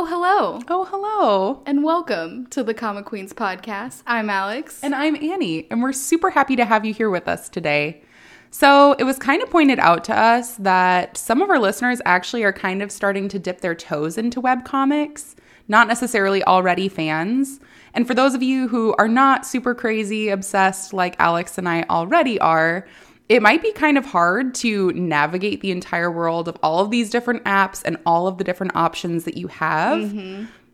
Oh, hello, Oh, hello. and welcome to the Comic Queens podcast. I'm Alex. And I'm Annie, and we're super happy to have you here with us today. So, it was kind of pointed out to us that some of our listeners actually are kind of starting to dip their toes into webcomics, not necessarily already fans. And for those of you who are not super crazy obsessed like Alex and I already are, it might be kind of hard to navigate the entire world of all of these different apps and all of the different options that you have.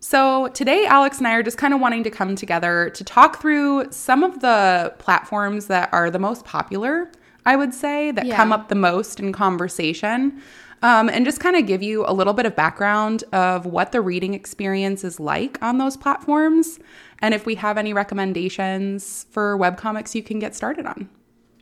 So, today, Alex and I are just kind of wanting to come together to talk through some of the platforms that are the most popular, I would say, that Yeah. come up the most in conversation, um, and just kind of give you a little bit of background of what the reading experience is like on those platforms, and if we have any recommendations for webcomics you can get started on.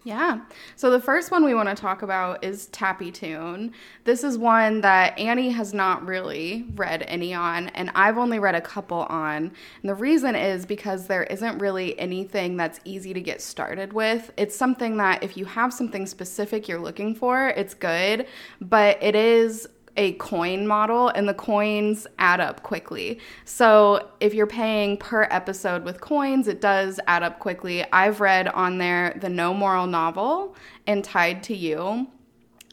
Yeah. So the first one we want to talk about is TappyToon. This is one that Annie has not really read any on, and I've only read a couple on. And the reason is because there isn't really anything that's easy to get started with. It's something that if you have something specific you're looking for, it's good, but it is a coin model and the coins add up quickly. So if you're paying per episode with coins, it does add up quickly. I've read on there the No Moral novel and Tied to You.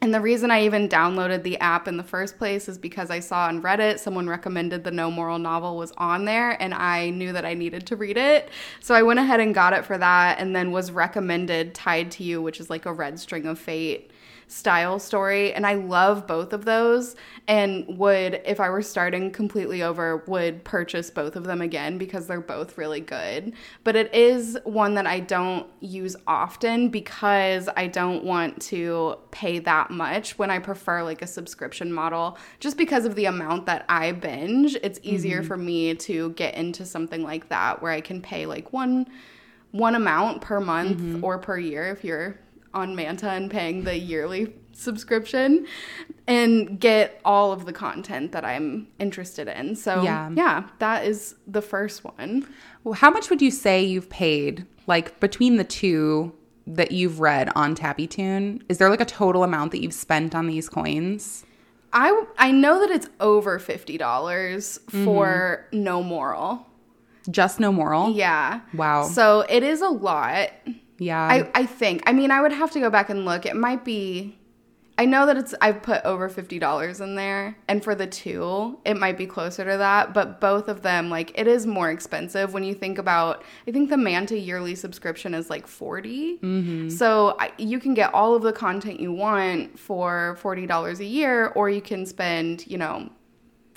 And the reason I even downloaded the app in the first place is because I saw on Reddit someone recommended the No Moral novel was on there and I knew that I needed to read it. So I went ahead and got it for that and then was recommended Tied to You, which is like a red string of fate style story and I love both of those and would if I were starting completely over would purchase both of them again because they're both really good. But it is one that I don't use often because I don't want to pay that much when I prefer like a subscription model. Just because of the amount that I binge it's easier mm-hmm. for me to get into something like that where I can pay like one one amount per month mm-hmm. or per year if you're on Manta and paying the yearly subscription and get all of the content that I'm interested in. So, Yeah. yeah, that is the first one. Well, how much would you say you've paid, like between the two that you've read on Tappy Tune? Is there like a total amount that you've spent on these coins? I I know that it's over $50 for mm-hmm. No Moral. Just no moral? Yeah. Wow. So, it is a lot. Yeah. I, I think. I mean, I would have to go back and look. It might be. I know that it's. I've put over fifty dollars in there, and for the two, it might be closer to that. But both of them, like, it is more expensive when you think about. I think the Manta yearly subscription is like 40 Mm-hmm. So I, you can get all of the content you want for forty dollars a year, or you can spend, you know,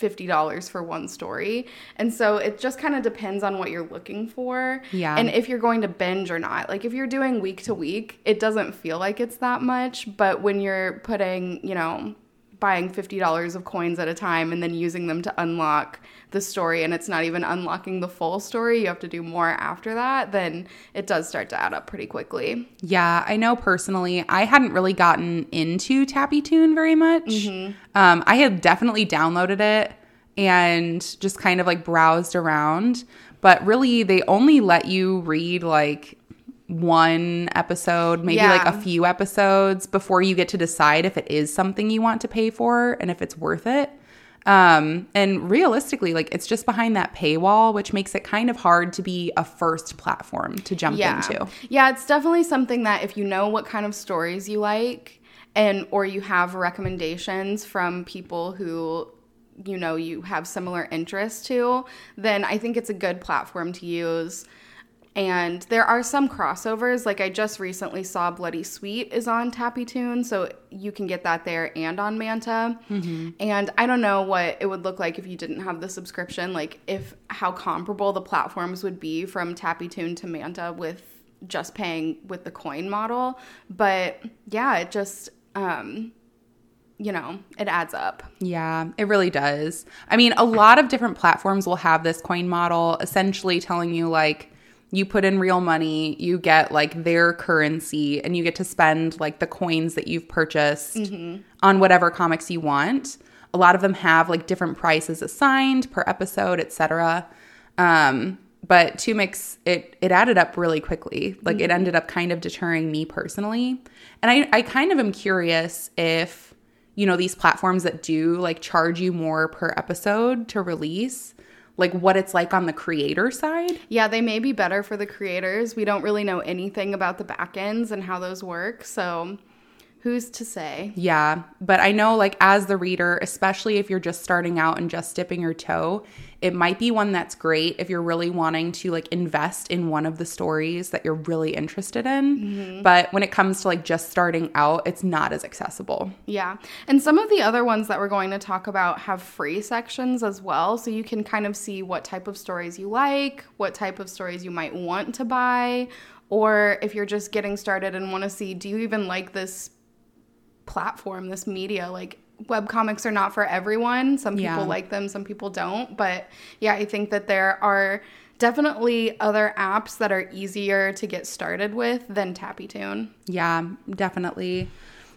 $50 for one story. And so it just kind of depends on what you're looking for. Yeah. And if you're going to binge or not. Like if you're doing week to week, it doesn't feel like it's that much. But when you're putting, you know, buying $50 of coins at a time and then using them to unlock the story and it's not even unlocking the full story, you have to do more after that, then it does start to add up pretty quickly. Yeah, I know personally, I hadn't really gotten into TappyToon very much. Mm-hmm. Um, I had definitely downloaded it and just kind of like browsed around, but really, they only let you read like one episode, maybe like a few episodes before you get to decide if it is something you want to pay for and if it's worth it. Um, and realistically, like it's just behind that paywall, which makes it kind of hard to be a first platform to jump yeah. into. Yeah, it's definitely something that if you know what kind of stories you like and or you have recommendations from people who you know you have similar interests to, then I think it's a good platform to use. And there are some crossovers. Like I just recently saw Bloody Sweet is on TappyToon, so you can get that there and on Manta. And I don't know what it would look like if you didn't have the subscription. Like if how comparable the platforms would be from TappyToon to Manta with just paying with the coin model. But yeah, it just um, you know, it adds up. Yeah, it really does. I mean, a lot of different platforms will have this coin model essentially telling you like you put in real money, you get like their currency and you get to spend like the coins that you've purchased on whatever comics you want. A lot of them have like different prices assigned per episode, etc. Um, but to mix it it added up really quickly. Like it ended up kind of deterring me personally. And I, I kind of am curious if you know, these platforms that do like charge you more per episode to release, like what it's like on the creator side. Yeah, they may be better for the creators. We don't really know anything about the back ends and how those work. So who's to say? Yeah, but I know like as the reader, especially if you're just starting out and just dipping your toe, it might be one that's great if you're really wanting to like invest in one of the stories that you're really interested in. Mm-hmm. But when it comes to like just starting out, it's not as accessible. Yeah. And some of the other ones that we're going to talk about have free sections as well, so you can kind of see what type of stories you like, what type of stories you might want to buy, or if you're just getting started and want to see do you even like this platform, this media. Like web comics are not for everyone. Some people yeah. like them, some people don't. But yeah, I think that there are definitely other apps that are easier to get started with than TappyToon. Yeah, definitely.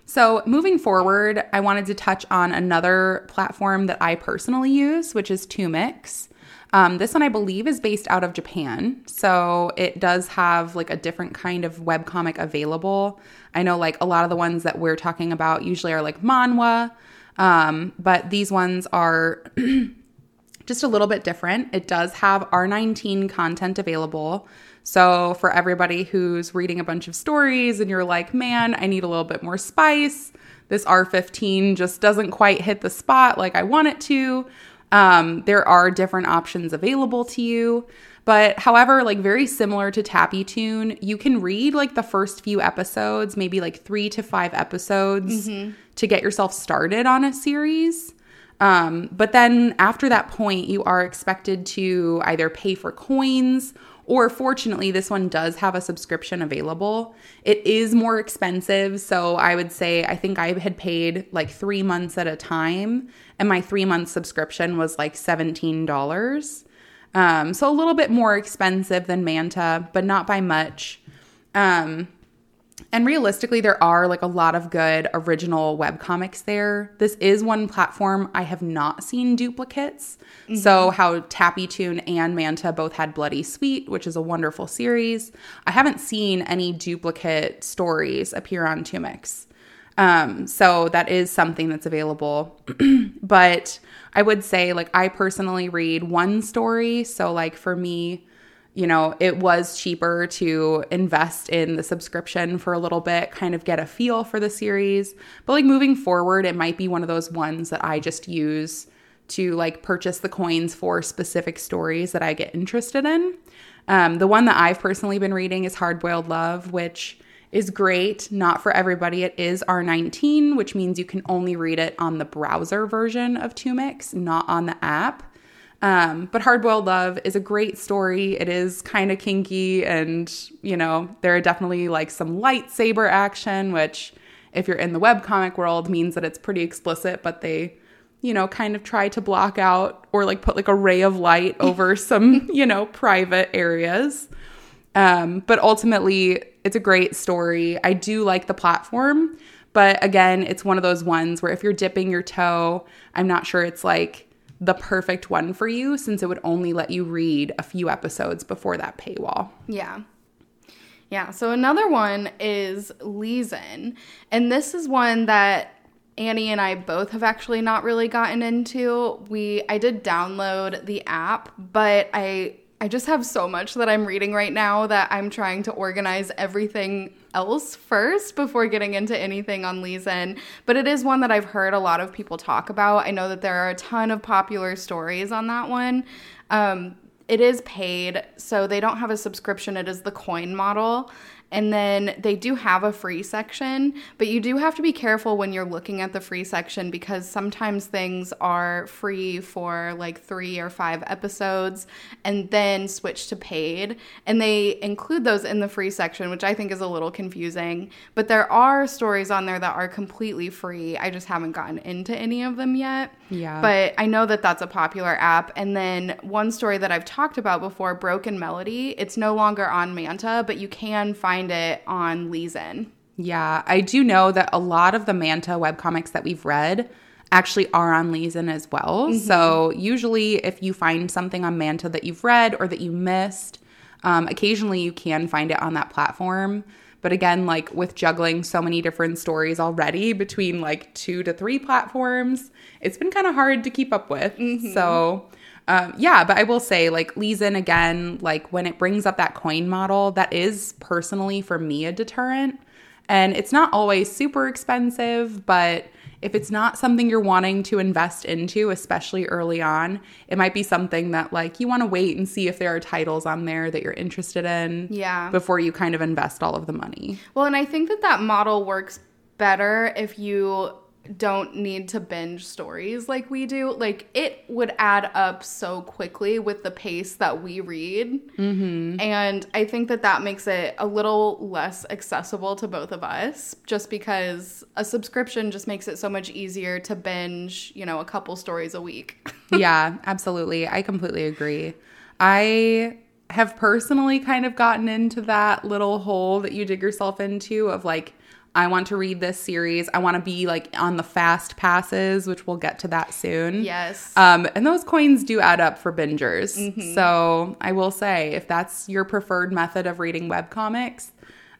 So, moving forward, I wanted to touch on another platform that I personally use, which is TooMics. Um, this one, I believe, is based out of Japan. So it does have like a different kind of webcomic available. I know like a lot of the ones that we're talking about usually are like manhwa, um, but these ones are just a little bit different. It does have R19 content available. So for everybody who's reading a bunch of stories and you're like, man, I need a little bit more spice, this R15 just doesn't quite hit the spot like I want it to um, there are different options available to you. But however, like very similar to TappyToon, you can read like the first few episodes, maybe like three to five episodes mm-hmm. to get yourself started on a series. Um, but then after that point, you are expected to either pay for coins or fortunately, this one does have a subscription available. It is more expensive. So I would say, I think I had paid like three months at a time, and my three month subscription was like $17. Um, so a little bit more expensive than Manta, but not by much. Um, and realistically, there are like a lot of good original web comics there. This is one platform I have not seen duplicates. Mm-hmm. So, how TappyToon and Manta both had Bloody Sweet, which is a wonderful series. I haven't seen any duplicate stories appear on TooMics. Um, so that is something that's available. but I would say, like, I personally read one story. So, like, for me, you know, it was cheaper to invest in the subscription for a little bit, kind of get a feel for the series. But like moving forward, it might be one of those ones that I just use to like purchase the coins for specific stories that I get interested in. Um, the one that I've personally been reading is Hard Boiled Love, which is great. Not for everybody. It is R19, which means you can only read it on the browser version of TooMics, not on the app. Um, but Hard Boiled Love is a great story. It is kind of kinky, and you know, there are definitely like some lightsaber action, which, if you're in the webcomic world, means that it's pretty explicit, but they, you know, kind of try to block out or like put like a ray of light over some, you know, private areas. Um, but ultimately, it's a great story. I do like the platform, but again, it's one of those ones where if you're dipping your toe, I'm not sure it's like the perfect one for you since it would only let you read a few episodes before that paywall. Yeah. Yeah. So another one is Lezhin. And this is one that Annie and I both have actually not really gotten into. We I did download the app, but I I just have so much that I'm reading right now that I'm trying to organize everything else first before getting into anything on Lezhin. But it is one that I've heard a lot of people talk about. I know that there are a ton of popular stories on that one. Um, it is paid, so they don't have a subscription. It is the coin model. And then they do have a free section, but you do have to be careful when you're looking at the free section because sometimes things are free for like three or five episodes and then switch to paid. And they include those in the free section, which I think is a little confusing. But there are stories on there that are completely free. I just haven't gotten into any of them yet. Yeah. But I know that that's a popular app. And then one story that I've talked about before, Broken Melody, it's no longer on Manta, but you can find find it on Lezhin. Yeah, I do know that a lot of the Manta webcomics that we've read actually are on Lezhin as well. Mm-hmm. So usually, if you find something on Manta that you've read or that you missed, um, occasionally you can find it on that platform. But again, like with juggling so many different stories already between like two to three platforms, it's been kind of hard to keep up with. So, um, yeah, but I will say, like, Lezhin again, like when it brings up that coin model, that is personally for me a deterrent. And it's not always super expensive, but if it's not something you're wanting to invest into, especially early on, it might be something that like you want to wait and see if there are titles on there that you're interested in Yeah. before you kind of invest all of the money. Well, and I think that that model works better if you don't need to binge stories like we do. Like it would add up so quickly with the pace that we read. Mm-hmm. And I think that that makes it a little less accessible to both of us just because a subscription just makes it so much easier to binge, you know, a couple stories a week. yeah, absolutely. I completely agree. I have personally kind of gotten into that little hole that you dig yourself into of like, I want to read this series. I want to be like on the fast passes, which we'll get to that soon. yes. Um, and those coins do add up for bingers. So I will say, if that's your preferred method of reading webcomics,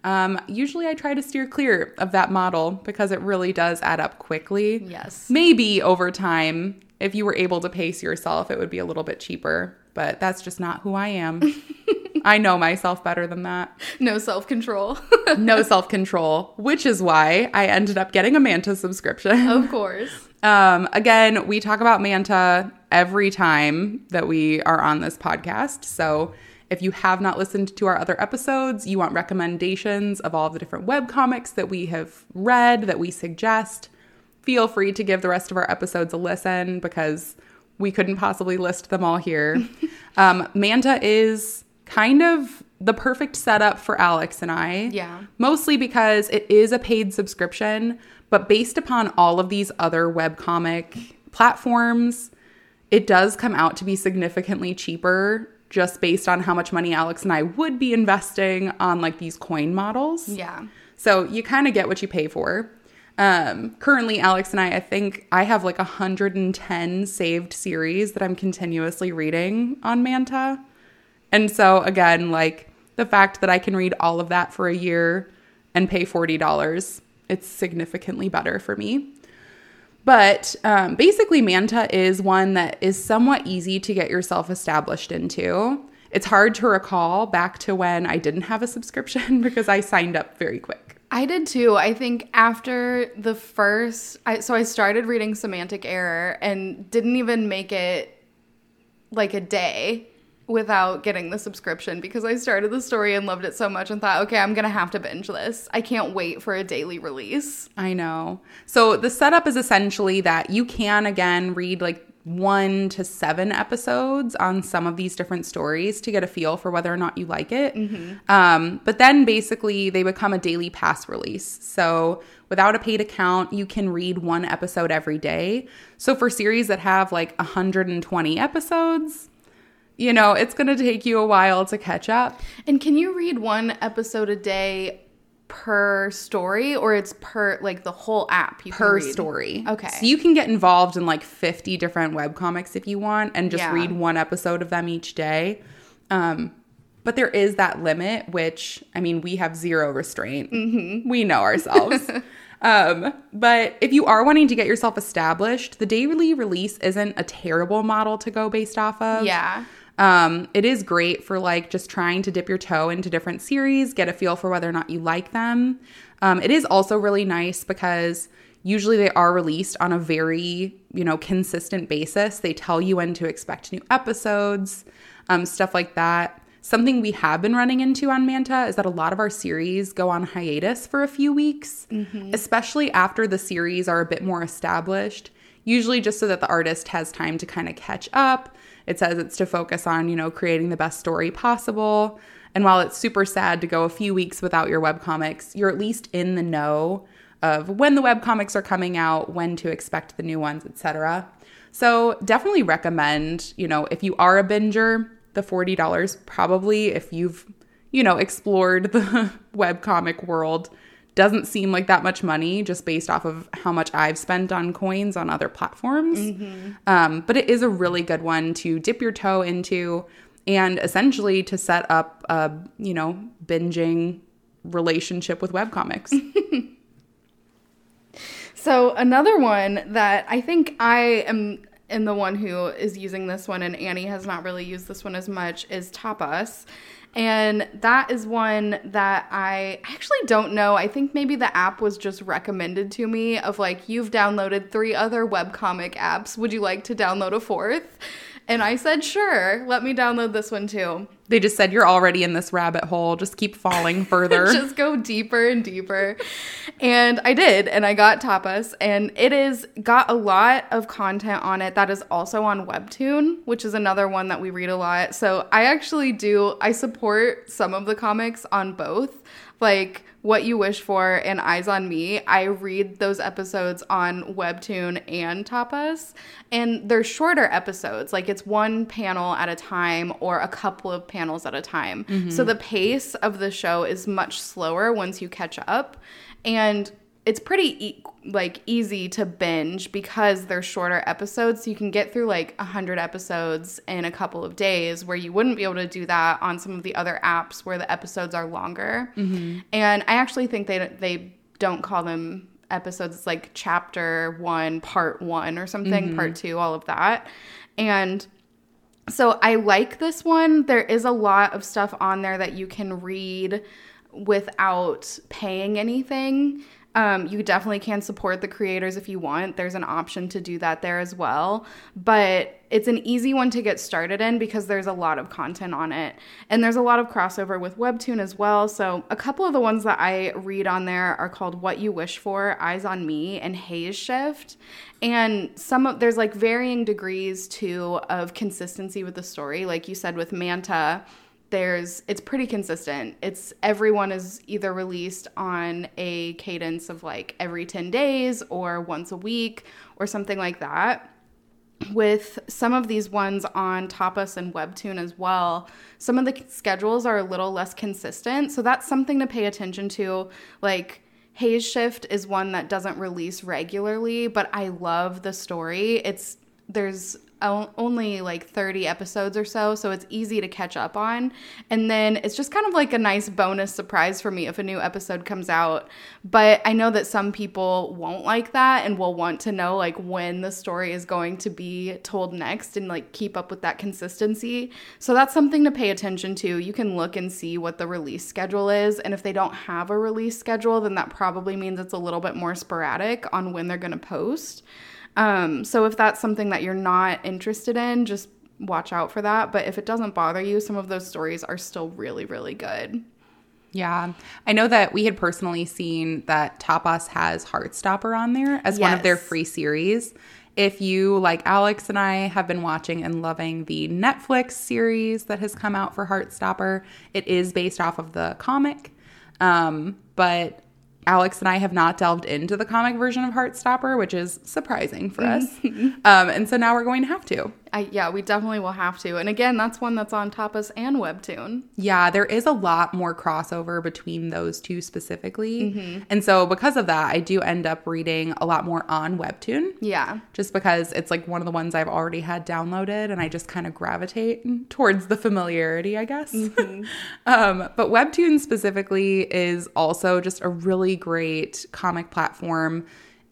um, usually I try to steer clear of that model because it really does add up quickly. yes. Maybe over time, if you were able to pace yourself, it would be a little bit cheaper, but that's just not who I am. I know myself better than that. No self control. No self control, which is why I ended up getting a Manta subscription. of course. Um, again, we talk about Manta every time that we are on this podcast. So if you have not listened to our other episodes, you want recommendations of all the different webcomics that we have read, that we suggest, feel free to give the rest of our episodes a listen because we couldn't possibly list them all here. um, Manta is kind of the perfect setup for Alex and I. Yeah. Mostly because it is a paid subscription, but based upon all of these other webcomic platforms, it does come out to be significantly cheaper just based on how much money Alex and I would be investing on like these coin models. Yeah. So you kind of get what you pay for. Um, currently, Alex and I, I think I have like 110 saved series that I'm continuously reading on Manta. And so, again, like the fact that I can read all of that for a year and pay $40, it's significantly better for me. But um, basically, Manta is one that is somewhat easy to get yourself established into. It's hard to recall back to when I didn't have a subscription because I signed up very quick. I did too. I think after the first, I, so I started reading Semantic Error and didn't even make it like a day without getting the subscription because I started the story and loved it so much and thought, okay, I'm gonna have to binge this. I can't wait for a daily release. I know. So the setup is essentially that you can again read like one to seven episodes on some of these different stories to get a feel for whether or not you like it. Um, but then basically they become a daily pass release. So without a paid account, you can read one episode every day. So for series that have like 120 episodes, you know, it's going to take you a while to catch up. And can you read one episode a day per story or it's per like the whole app you per story. Okay. So you can get involved in like 50 different webcomics if you want and just Yeah. read one episode of them each day. Um, but there is that limit, which I mean, we have zero restraint. Mm-hmm. We know ourselves. um, but if you are wanting to get yourself established, the daily release isn't a terrible model to go based off of. Yeah. Um, it is great for like just trying to dip your toe into different series, get a feel for whether or not you like them. Um, it is also really nice because usually they are released on a very, you know, consistent basis. They tell you when to expect new episodes, um, stuff like that. Something we have been running into on Manta is that a lot of our series go on hiatus for a few weeks, especially after the series are a bit more established, usually just so that the artist has time to kind of catch up. It says it's to focus on, you know, creating the best story possible. And while it's super sad to go a few weeks without your webcomics, you're at least in the know of when the webcomics are coming out, when to expect the new ones, etc. So definitely recommend, you know, if you are a binger, the $40 probably if you've, you know, explored the webcomic world doesn't seem like that much money just based off of how much I've spent on coins on other platforms. Um, but it is a really good one to dip your toe into and essentially to set up a, you know, binging relationship with webcomics. So another one that I think I am in the one who is using this one and Annie has not really used this one as much is Tapas. And that is one that I actually don't know. I think maybe the app was just recommended to me of like, you've downloaded three other webcomic apps. Would you like to download a fourth? And I said, sure, let me download this one too. They just said you're already in this rabbit hole. Just keep falling further. just go deeper and deeper. And I did, and I got Tapas, and it is got a lot of content on it that is also on Webtoon, which is another one that we read a lot. So I actually do I support some of the comics on both. Like what You Wish For and Eyes on Me, I read those episodes on Webtoon and Tapas, and they're shorter episodes. Like it's one panel at a time or a couple of panels at a time. Mm-hmm. So the pace of the show is much slower once you catch up. And it's pretty e- like easy to binge because they're shorter episodes. So you can get through like 100 episodes in a couple of days where you wouldn't be able to do that on some of the other apps where the episodes are longer. Mm-hmm. and i actually think they they don't call them episodes. It's like chapter 1 part 1 or something mm-hmm. part 2 all of that. And so i like this one. There is a lot of stuff on there that you can read without paying anything um, you definitely can support the creators if you want. There's an option to do that there as well. But it's an easy one to get started in because there's a lot of content on it. And there's a lot of crossover with Webtoon as well. So, a couple of the ones that I read on there are called What You Wish For, Eyes on Me, and HAZESHIFT. And some of there's like varying degrees too of consistency with the story. Like you said with Manta there's it's pretty consistent. It's everyone is either released on a cadence of like every 10 days or once a week or something like that. With some of these ones on Tapas and Webtoon as well, some of the schedules are a little less consistent. So that's something to pay attention to. Like HAZESHIFT is one that doesn't release regularly, but I love the story. It's there's only like 30 episodes or so, so it's easy to catch up on. And then it's just kind of like a nice bonus surprise for me if a new episode comes out. But I know that some people won't like that and will want to know like when the story is going to be told next and like keep up with that consistency. So that's something to pay attention to. You can look and see what the release schedule is, and if they don't have a release schedule, then that probably means it's a little bit more sporadic on when they're going to post. Um, so if that's something that you're not interested in, just watch out for that. But if it doesn't bother you, some of those stories are still really, really good. Yeah. I know that we had personally seen that Tapas has Heartstopper on there as yes. one of their free series. If you, like Alex and I, have been watching and loving the Netflix series that has come out for Heartstopper, it is based off of the comic. Um, but Alex and I have not delved into the comic version of Heartstopper, which is surprising for us. um, and so now we're going to have to. I, yeah, we definitely will have to. And again, that's one that's on Tapas and Webtoon. Yeah, there is a lot more crossover between those two specifically. Mm-hmm. And so because of that, I do end up reading a lot more on Webtoon. Yeah. Just because it's like one of the ones I've already had downloaded and I just kind of gravitate towards the familiarity, I guess. Mm-hmm. um, but Webtoon specifically is also just a really great comic platform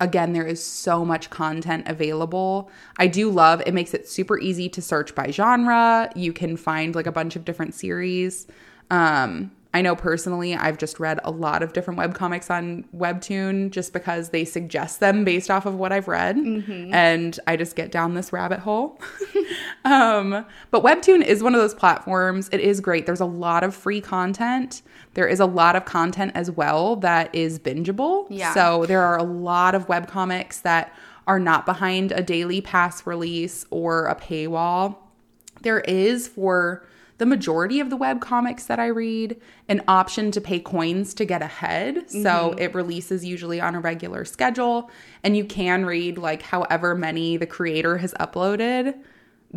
Again, there is so much content available. I do love it makes it super easy to search by genre. You can find like a bunch of different series. Um, I know personally, I've just read a lot of different web comics on Webtoon just because they suggest them based off of what I've read. Mm-hmm. And I just get down this rabbit hole. um, but Webtoon is one of those platforms. It is great. There's a lot of free content. There is a lot of content as well that is bingeable. Yeah. So there are a lot of web comics that are not behind a daily pass release or a paywall. There is for the majority of the web comics that I read an option to pay coins to get ahead. Mm-hmm. So it releases usually on a regular schedule and you can read like however many the creator has uploaded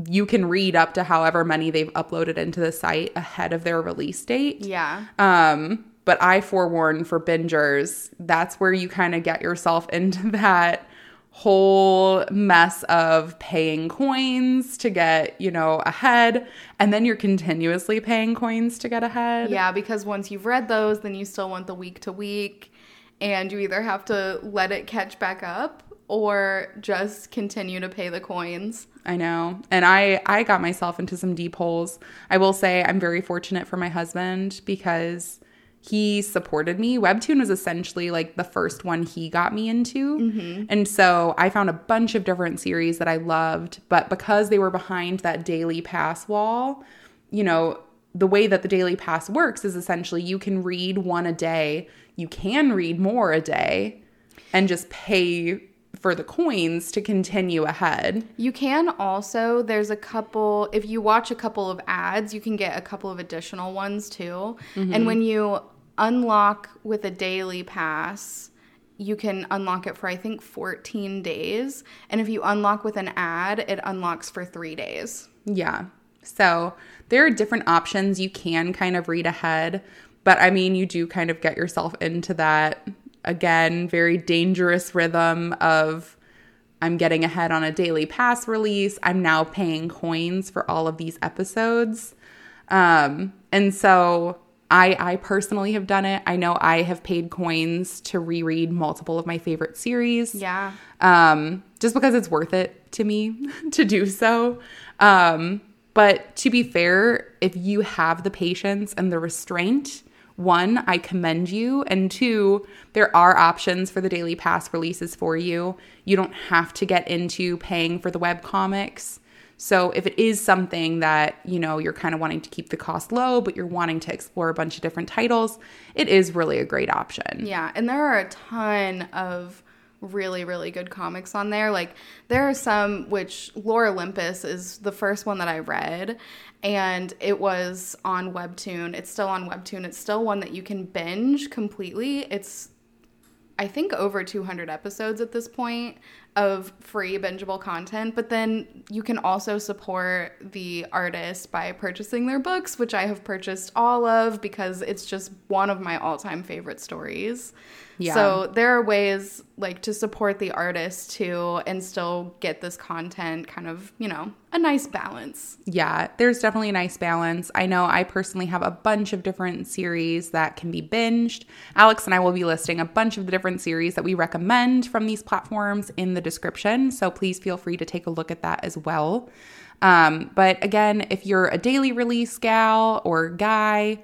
you can read up to however many they've uploaded into the site ahead of their release date. Yeah. Um, but I forewarn for bingers, that's where you kind of get yourself into that whole mess of paying coins to get, you know, ahead. And then you're continuously paying coins to get ahead. Yeah, because once you've read those, then you still want the week to week. And you either have to let it catch back up or just continue to pay the coins. I know. And I I got myself into some deep holes. I will say I'm very fortunate for my husband because he supported me. Webtoon was essentially like the first one he got me into. Mm-hmm. And so I found a bunch of different series that I loved, but because they were behind that daily pass wall, you know, the way that the daily pass works is essentially you can read one a day, you can read more a day, and just pay for the coins to continue ahead. You can also, there's a couple, if you watch a couple of ads, you can get a couple of additional ones too. Mm-hmm. And when you unlock with a daily pass, you can unlock it for I think 14 days. And if you unlock with an ad, it unlocks for three days. Yeah. So there are different options you can kind of read ahead. But I mean, you do kind of get yourself into that, again, very dangerous rhythm of I'm getting ahead on a daily pass release. I'm now paying coins for all of these episodes. Um, and so I I personally have done it. I know I have paid coins to reread multiple of my favorite series. Yeah. Um, just because it's worth it to me to do so. Um, but to be fair, if you have the patience and the restraint, one, I commend you. And two, there are options for the daily pass releases for you. You don't have to get into paying for the web comics. So if it is something that, you know, you're kind of wanting to keep the cost low, but you're wanting to explore a bunch of different titles, it is really a great option. Yeah, and there are a ton of really really good comics on there. Like there are some which Lore Olympus is the first one that I read and it was on Webtoon. It's still on Webtoon. It's still one that you can binge completely. It's I think over 200 episodes at this point of free bingeable content, but then you can also support the artist by purchasing their books, which I have purchased all of because it's just one of my all-time favorite stories. Yeah. So there are ways like to support the artist too and still get this content kind of, you know, a nice balance. Yeah, there's definitely a nice balance. I know I personally have a bunch of different series that can be binged. Alex and I will be listing a bunch of the different series that we recommend from these platforms in the description, so please feel free to take a look at that as well. Um, but again, if you're a daily release gal or guy,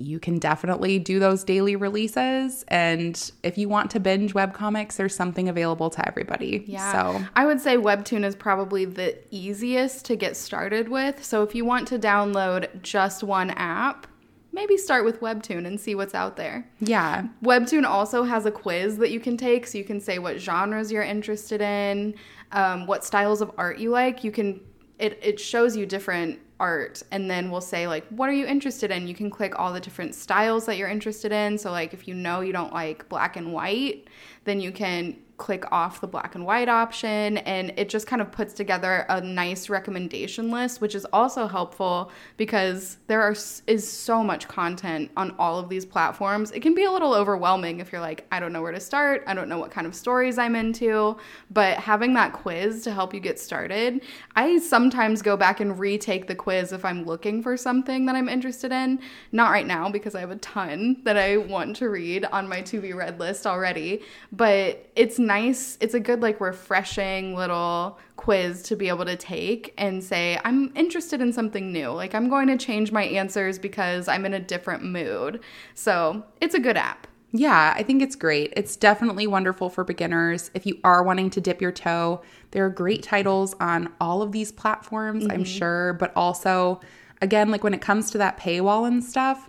you can definitely do those daily releases. And if you want to binge webcomics, there's something available to everybody. Yeah. So I would say Webtoon is probably the easiest to get started with. So if you want to download just one app, maybe start with Webtoon and see what's out there. Yeah. Webtoon also has a quiz that you can take. So you can say what genres you're interested in, um, what styles of art you like. You can, it, it shows you different art and then we'll say like what are you interested in? You can click all the different styles that you're interested in. So like if you know you don't like black and white then you can click off the black and white option and it just kind of puts together a nice recommendation list which is also helpful because there are is so much content on all of these platforms. It can be a little overwhelming if you're like I don't know where to start. I don't know what kind of stories I'm into. But having that quiz to help you get started I sometimes go back and retake the quiz if I'm looking for something that I'm interested in. Not right now because I have a ton that I want to read on my to be read list already but it's nice. It's a good, like, refreshing little quiz to be able to take and say, I'm interested in something new. Like, I'm going to change my answers because I'm in a different mood. So, it's a good app. Yeah, I think it's great. It's definitely wonderful for beginners. If you are wanting to dip your toe, there are great titles on all of these platforms, mm-hmm. I'm sure, but also, again, like when it comes to that paywall and stuff,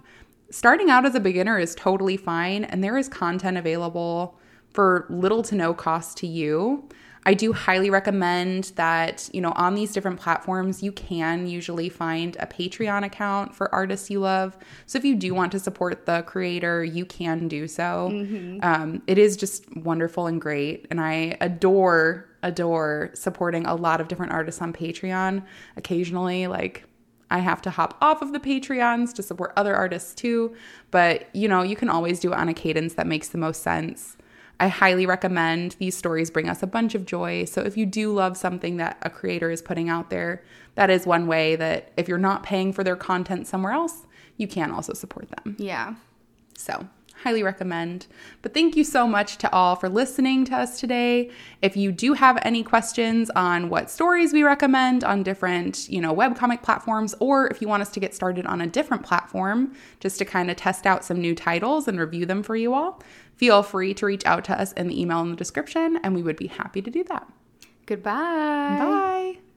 starting out as a beginner is totally fine, and there is content available for little to no cost to you. I do highly recommend that, you know, on these different platforms, you can usually find a Patreon account for artists you love. So if you do want to support the creator, you can do so. Mm-hmm. Um, it is just wonderful and great. And I adore, adore supporting a lot of different artists on Patreon. Occasionally, like, I have to hop off of the Patreons to support other artists too. But, you know, you can always do it on a cadence that makes the most sense. I highly recommend these stories bring us a bunch of joy. So if you do love something that a creator is putting out there, that is one way that if you're not paying for their content somewhere else, you can also support them. Yeah. So highly recommend. But thank you so much to all for listening to us today. If you do have any questions on what stories we recommend on different, you know, webcomic platforms, or if you want us to get started on a different platform just to kind of test out some new titles and review them for you all, feel free to reach out to us in the email in the description, and we would be happy to do that. Goodbye. Bye.